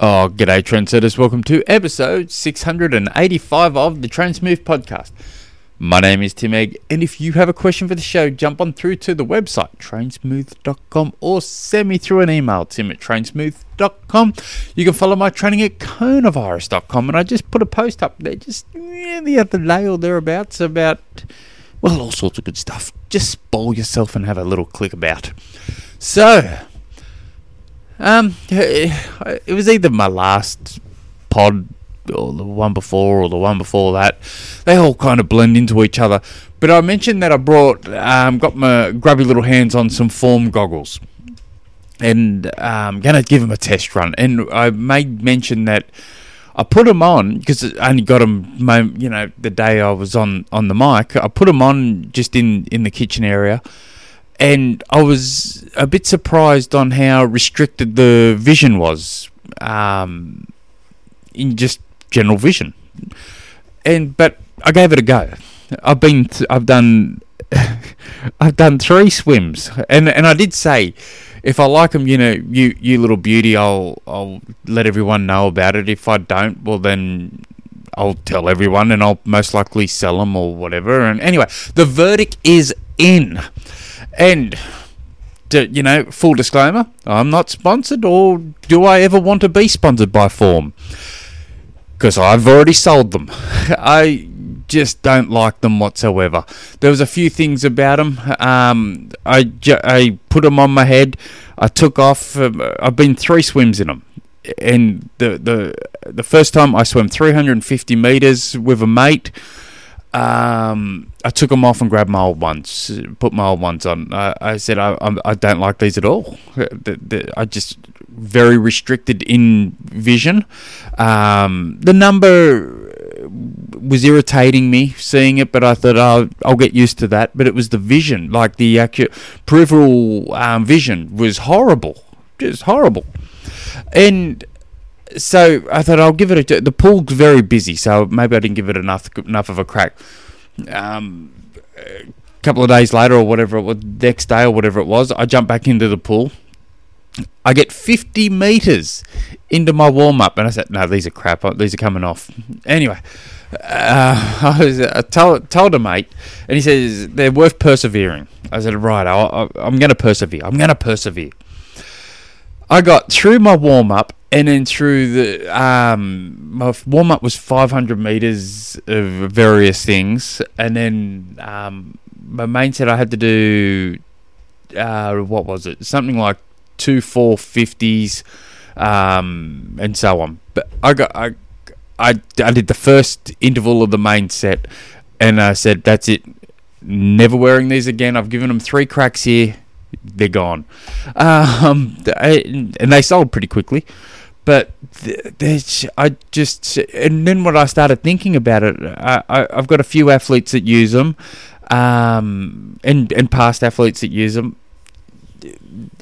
Oh, g'day, trendsetters. Welcome to episode 685 of the Trainsmooth podcast. My name is Tim Egge, and if you have a question for the show, jump on through to the website, trainsmooth.com, or send me through an email, tim at trainsmooth.com. You can follow my training at coronavirus.com, and I just put a post up there just yeah, the other day or thereabouts about, well, all sorts of good stuff. Just spoil yourself and have a little click about. So, um, it was either my last pod or the one before or the one before that. They all kind of blend into each other. But I mentioned that I brought, um, got my grubby little hands on some form goggles, and I'm um, gonna give them a test run. And I made mention that. I put them on because I only got them, you know, the day I was on, on the mic. I put them on just in, in the kitchen area, and I was a bit surprised on how restricted the vision was um, in just general vision. And but I gave it a go. I've been th- I've done I've done three swims, and and I did say if I like them, you know, you you little beauty, I'll I'll let everyone know about it. If I don't, well then I'll tell everyone, and I'll most likely sell them or whatever. And anyway, the verdict is in. And, you know, full disclaimer, I'm not sponsored, or do I ever want to be sponsored by Form? Because I've already sold them. I just don't like them whatsoever. There was a few things about them. Um, I, ju- I put them on my head. I took off. Um, I've been three swims in them, and the the the first time I swam 350 meters with a mate um, I took them off and grabbed my old ones, put my old ones on. I, I said I, I don't like these at all. The, the, I just very restricted in vision. Um, the number was irritating me seeing it, but I thought I'll get used to that. But it was the vision, like the accurate peripheral um, vision, was horrible, just horrible. And so I thought I'll give it a. The pool's very busy, so maybe I didn't give it enough enough of a crack. Um, a couple of days later, or whatever it was, next day or whatever it was, I jump back into the pool. I get 50 meters into my warm up, and I said, "No, these are crap. These are coming off." Anyway, uh, I, was, I told, told a mate, and he says they're worth persevering. I said, "Right, i I'm going to persevere. I'm going to persevere." I got through my warm up and then through the um, my warm up was 500 meters of various things, and then um, my main said I had to do uh, what was it? Something like two 450s, um, and so on. But I got I, I I did the first interval of the main set, and I said that's it. Never wearing these again. I've given them three cracks here they're gone. Um, and they sold pretty quickly. But I just, and then when I started thinking about it, I, have got a few athletes that use them, um, and and past athletes that use them.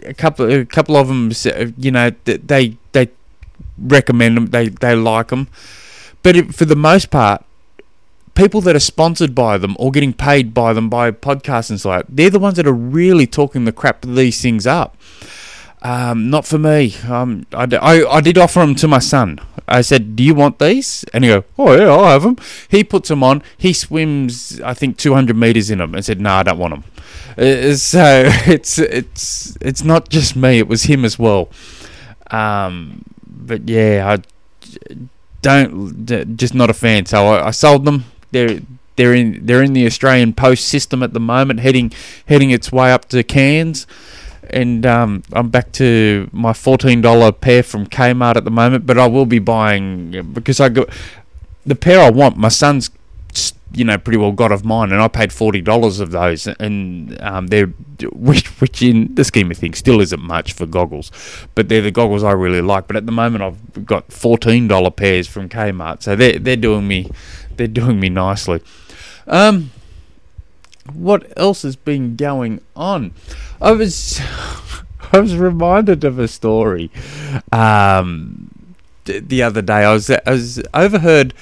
A couple, a couple of them, you know, they they recommend them, they they like them, but it, for the most part, people that are sponsored by them or getting paid by them by podcasts and so on, they're the ones that are really talking the crap these things up. Um, not for me. Um, I, I, I, did offer them to my son. I said, "Do you want these?" And he go, "Oh yeah, I'll have them." He puts them on. He swims, I think, 200 meters in them, and said, "No, nah, I don't want them." Uh, so it's it's it's not just me. It was him as well. Um, but yeah, I don't just not a fan. So I, I sold them they're they're in they're in the Australian Post system at the moment, heading heading its way up to Cairns. And um, I'm back to my fourteen dollar pair from Kmart at the moment, but I will be buying because I got the pair I want. My son's you know pretty well got of mine, and I paid forty dollars of those, and um, they're which which in the scheme of things still isn't much for goggles, but they're the goggles I really like. But at the moment, I've got fourteen dollar pairs from Kmart, so they're they're doing me they're doing me nicely. Um, what else has been going on? I was I was reminded of a story um, the other day. I was I was overheard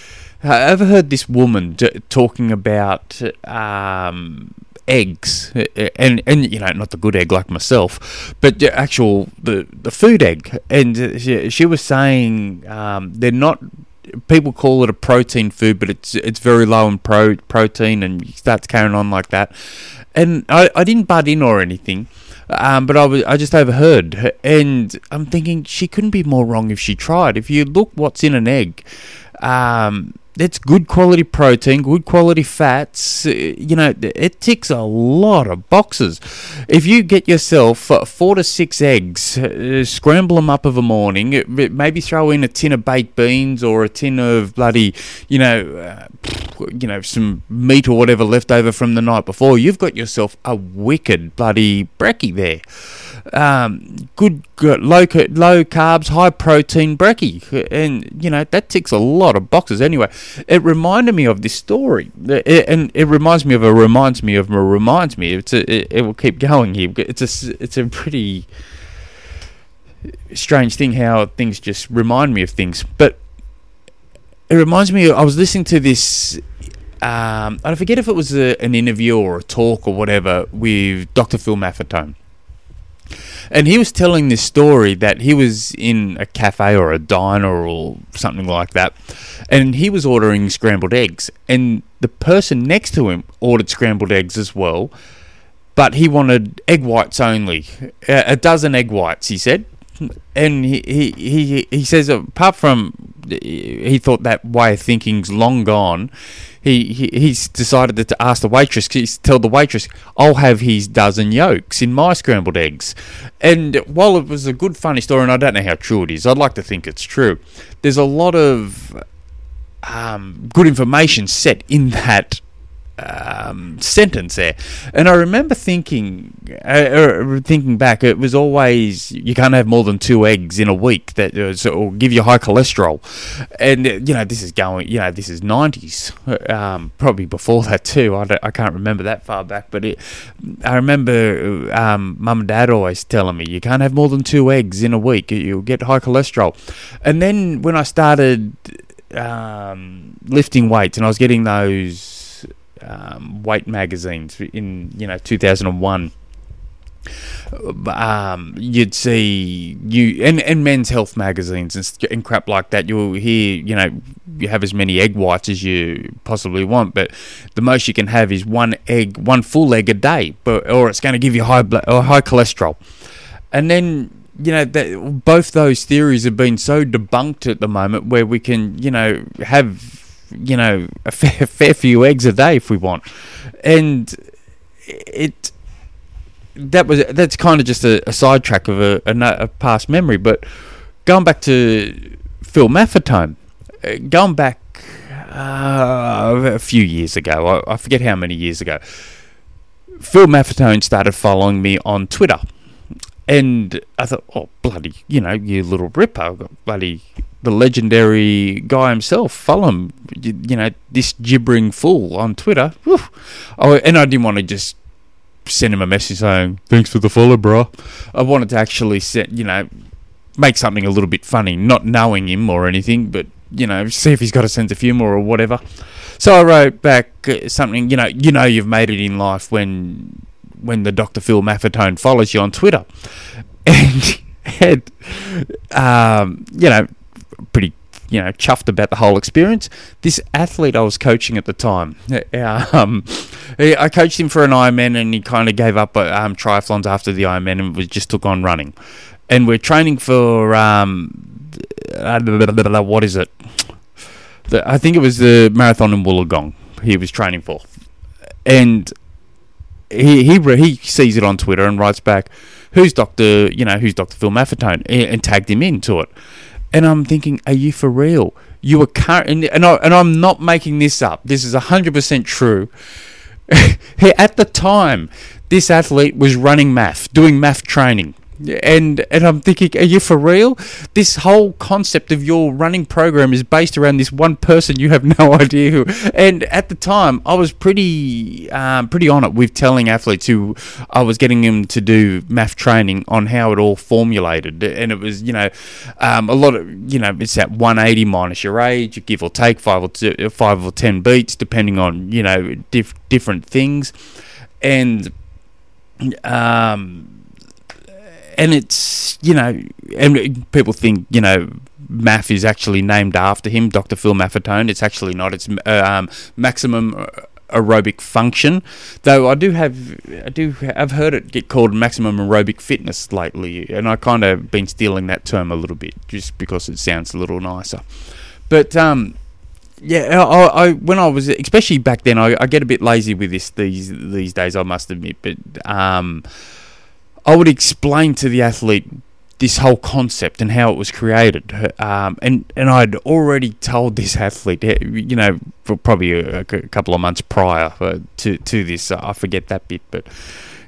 I overheard this woman talking about um, eggs, and and you know not the good egg like myself, but the actual the the food egg. And she, she was saying um, they're not. People call it a protein food, but it's it's very low in pro, protein, and starts carrying on like that. And I, I didn't butt in or anything, um, but I was I just overheard, and I'm thinking she couldn't be more wrong if she tried. If you look what's in an egg, um, it's good quality protein, good quality fats. Uh, you know, it ticks a lot of boxes. If you get yourself uh, four to six eggs, uh, scramble them up of a morning, maybe throw in a tin of baked beans or a tin of bloody, you know, you know, some meat or whatever left over from the night before, you've got yourself a wicked bloody brekkie there um, good, good low low carbs, high protein brekkie, and you know that ticks a lot of boxes. Anyway, it reminded me of this story, it, and it reminds me of a reminds me of a reminds me. It's a, it, it will keep going here. It's a it's a pretty strange thing how things just remind me of things, but it reminds me. I was listening to this um, I forget if it was a, an interview or a talk or whatever with Dr. Phil Maffetone. And he was telling this story that he was in a cafe or a diner or something like that, and he was ordering scrambled eggs, and the person next to him ordered scrambled eggs as well, but he wanted egg whites only, a dozen egg whites, he said. And he, he, he, he says, apart from he thought that way of thinking's long gone, he, he he's decided to ask the waitress. He's tell the waitress, "I'll have his dozen yolks in my scrambled eggs." And while it was a good, funny story, and I don't know how true it is, I'd like to think it's true. There's a lot of um, good information set in that um, sentence there, and I remember thinking, uh, uh, thinking back, it was always you can't have more than two eggs in a week that uh, so, will give you high cholesterol, and uh, you know this is going, you know this is nineties, um, probably before that too. I, I can't remember that far back, but it, I remember um, mum and dad always telling me you can't have more than two eggs in a week, you'll get high cholesterol, and then when I started um, lifting weights and I was getting those um, weight magazines in you know 2001 um, you'd see you and, and men's health magazines and, and crap like that. You'll hear, you know, you have as many egg whites as you possibly want, but the most you can have is one egg, one full egg a day, but or it's going to give you high blood or high cholesterol. And then you know that both those theories have been so debunked at the moment, where we can, you know, have you know, a fair, fair few eggs a day if we want. And it that was that's kind of just a, a sidetrack of a, a, a, past memory. But going back to Phil Maffetone, uh, going back uh, a few years ago, I, I, forget how many years ago, Phil Maffetone started following me on Twitter. And I thought, oh, bloody, you know, you little ripper, bloody the legendary guy himself, Fulham. You, you know, this gibbering fool on Twitter. Whew. Oh, and I didn't want to just send him a message saying, thanks for the follow, bro. I wanted to actually set, you know, make something a little bit funny, not knowing him or anything, but, you know, see if he's got a sense of humour or whatever. So I wrote back uh, something, you know, you know you've made it in life when when the Dr. Phil Maffetone follows you on Twitter. And, and um, you know, you know chuffed about the whole experience. This athlete I was coaching at the time, um, I coached him for an Ironman, and he kind of gave up um, triathlons after the Ironman and was just took on running. And we're training for um, what is it? The, I think it was the marathon in Wollongong. He was training for, and he he he sees it on Twitter and writes back, "Who's Doctor? You know, who's Doctor Phil Maffetone?" and tagged him into it. And I'm thinking, are you for real? You were current, and, I, and I'm not making this up. This is 100% true. At the time, this athlete was running MAF, doing MAF training and and I'm thinking, are you for real? This whole concept of your running program is based around this one person you have no idea who. And at the time, I was pretty um, pretty on it with telling athletes who I was getting them to do MAF training on how it all formulated, and it was you know um, a lot of you know it's at 180 minus your age, you give or take five or two, five or ten beats depending on you know diff- different things and um, and it's you know, and people think you know, MAF is actually named after him, Dr. Phil Maffetone. It's actually not. It's um, maximum aerobic function. Though I do have, I do, I've heard it get called maximum aerobic fitness lately, and I kind of been stealing that term a little bit just because it sounds a little nicer. But um, yeah, I, I, when I was especially back then, I, I, get a bit lazy with this these these days. I must admit, but um, I would explain to the athlete this whole concept and how it was created. Um, and and I'd already told this athlete, you know, for probably a, a couple of months prior uh, to to this. I forget that bit, but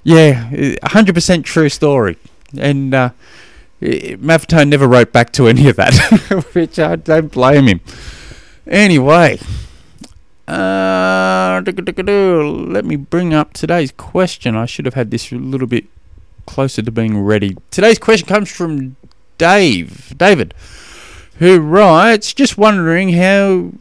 yeah, hundred percent true story. And uh, never wrote back to any of that, which I don't blame him. Anyway, uh, let me bring up today's question. I should have had this a little bit closer to being ready. Today's question comes from Dave, David, who writes, "Just wondering how."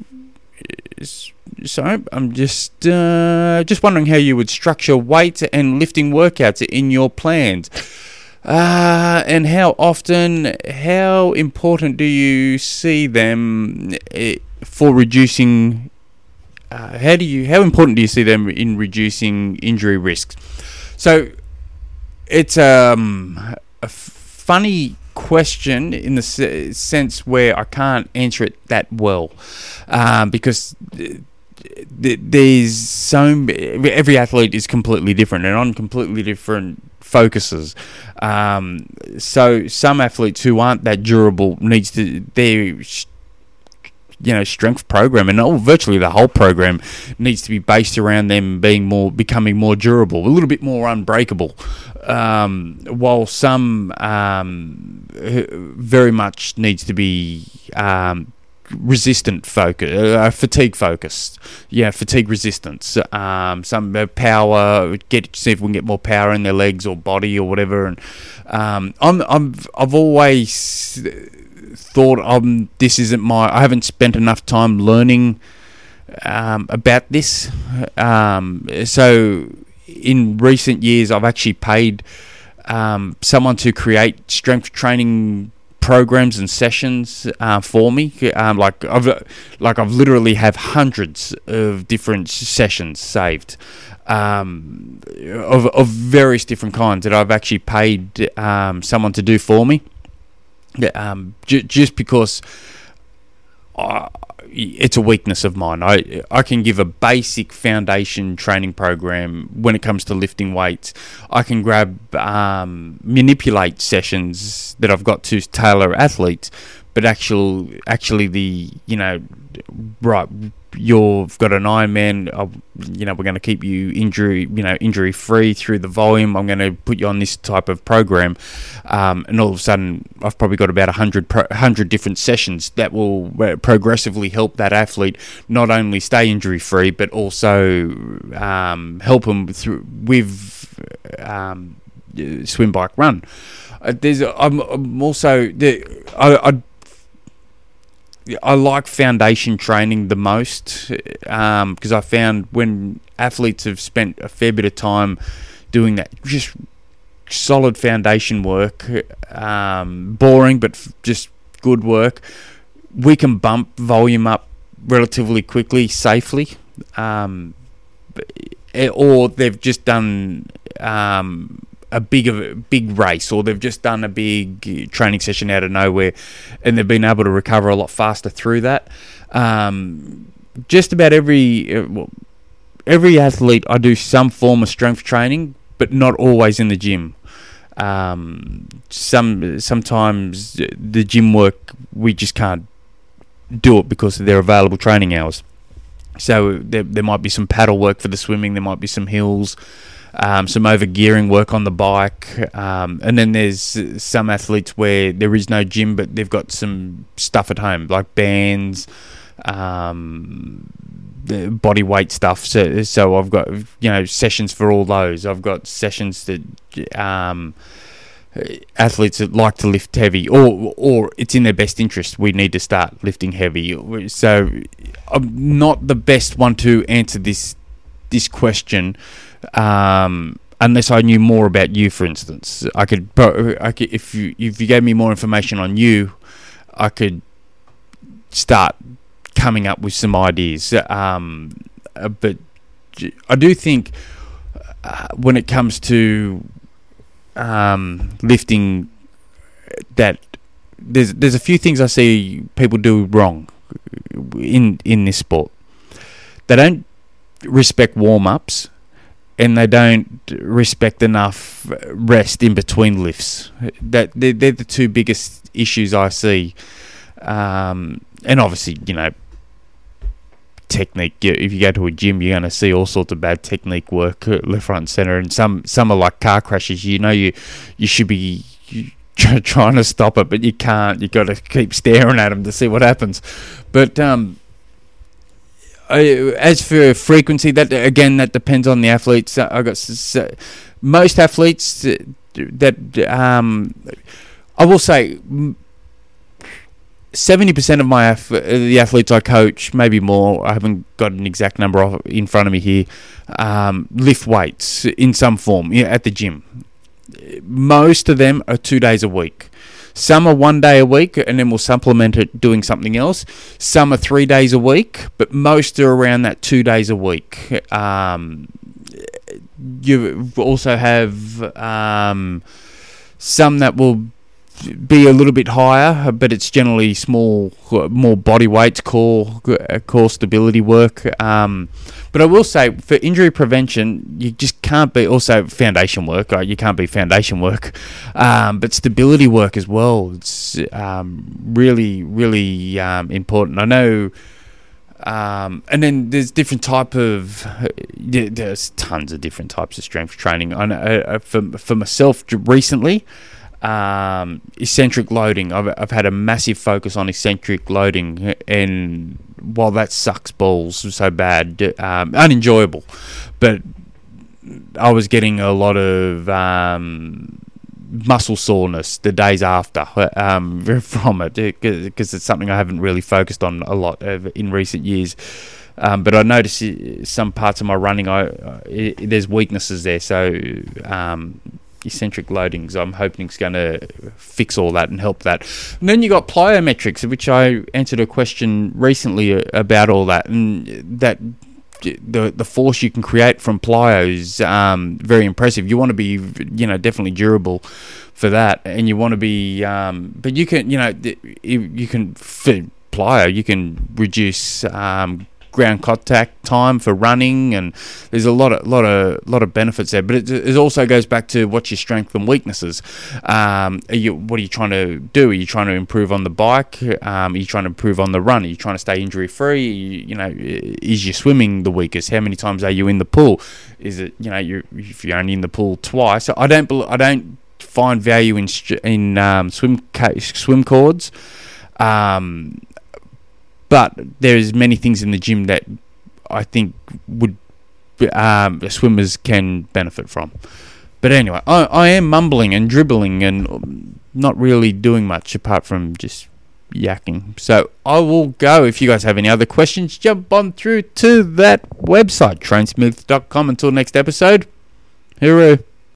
Sorry, I'm just uh, just wondering how you would structure weight and lifting workouts in your plans. Uh, and how often, how important do you see them eh, for reducing? Uh, how do you? How important do you see them in reducing injury risks? So, it's um, a funny question in the sense where I can't answer it that well um, because there's so every athlete is completely different and on completely different focuses. Um, so some athletes who aren't that durable needs to their you know strength program and all, virtually the whole program needs to be based around them being more becoming more durable, a little bit more unbreakable. Um, while some um, very much needs to be um, resistant focus, uh, fatigue focused. Yeah, fatigue resistance. Um, some uh, power. Get see if we can get more power in their legs or body or whatever. And um, I'm I'm I've always thought um this isn't my. I haven't spent enough time learning um, about this. Um, so in recent years, I've actually paid. Um, someone to create strength training programs and sessions uh, for me. Um, like I've like I've literally have hundreds of different sessions saved. Um, of, of various different kinds that I've actually paid um, someone to do for me, um, j- just because I, it's a weakness of mine. I I can give a basic foundation training program when it comes to lifting weights. I can grab um, manipulate sessions that I've got to tailor athletes, but actual actually the you know right you've got an Ironman. Uh, you know, we're going to keep you injury, you know, injury free through the volume. I'm going to put you on this type of program, um, and all of a sudden, I've probably got about a hundred hundred different sessions that will uh, progressively help that athlete not only stay injury free, but also um, help them through with um, swim, bike, run. Uh, there's, I'm, I'm also, I, I I like foundation training the most because um, I found when athletes have spent a fair bit of time doing that, just solid foundation work, um, boring but f- just good work, we can bump volume up relatively quickly, safely. Um, or they've just done um, a big a big race or they've just done a big training session out of nowhere and they've been able to recover a lot faster through that. Um, just about every uh, well, every athlete, I do some form of strength training, but not always in the gym. Um, some sometimes the gym work we just can't do it because of their available training hours. So there, there might be some paddle work for the swimming. There might be some hills um, some overgearing work on the bike, um, and then there's some athletes where there is no gym, but they've got some stuff at home, like bands, um, body weight stuff. So, so I've got you know sessions for all those. I've got sessions that um, athletes that like to lift heavy, or or it's in their best interest. We need to start lifting heavy. So I'm not the best one to answer this this question Um, unless I knew more about you, for instance, I could. I could if you if you gave me more information on you, I could start coming up with some ideas. Um, uh, but I do think uh, when it comes to um, lifting, that there's there's a few things I see people do wrong in in this sport. They don't respect warm ups, and they don't respect enough rest in between lifts. That they're, they're the two biggest issues I see. Um, and obviously, you know, technique. If you go to a gym, you're going to see all sorts of bad technique work left, front, and center, and some some are like car crashes. You know, you you should be trying to stop it, but you can't. You got to keep staring at them to see what happens. But um, as for frequency, that again, that depends on the athletes. I got most athletes that um, I will say seventy percent of my the athletes I coach, maybe more. I haven't got an exact number in front of me here. Um, lift weights in some form at the gym. Most of them are two days a week. Some are one day a week, and then we'll supplement it doing something else. Some are three days a week, but most are around that two days a week. Um, you also have um, some that will be a little bit higher, but it's generally small, more body weights, core core stability work. Um, but I will say for injury prevention, you just can't be also foundation work. Right? You can't be foundation work, um, but stability work as well. It's um, really really um, important. I know. Um, and then there's different type of there's tons of different types of strength training. I know uh, for for myself recently, um, eccentric loading. I've, I've had a massive focus on eccentric loading, and while that sucks balls so bad, um, unenjoyable, but I was getting a lot of um, muscle soreness the days after um, from it because it's something I haven't really focused on a lot in recent years. Um, but I noticed some parts of my running, I, uh, there's weaknesses there. So um, eccentric loadings. I'm hoping it's going to fix all that and help that. And then you got plyometrics, which I answered a question recently about all that, and that the the force you can create from plyo is um, very impressive. You want to be, you know, definitely durable for that, and you want to be, um, but you can, you know, you can for plyo, you can reduce um, ground contact time for running, and there's a lot of lot of lot of benefits there. But it, it also goes back to what's your strength and weaknesses. Um, are you, what are you trying to do? Are you trying to improve on the bike? Um, are you trying to improve on the run? Are you trying to stay injury free? You, you know, is your swimming the weakest? How many times are you in the pool? Is it you know you if you're only in the pool twice? I don't I don't find value in in um, swim swim cords. Um, but there's many things in the gym that I think would um, swimmers can benefit from. But anyway, I, I am mumbling and dribbling and not really doing much apart from just yakking. So I will go. If you guys have any other questions, jump on through to that website, trainsmooth.com. Until next episode, hooroo.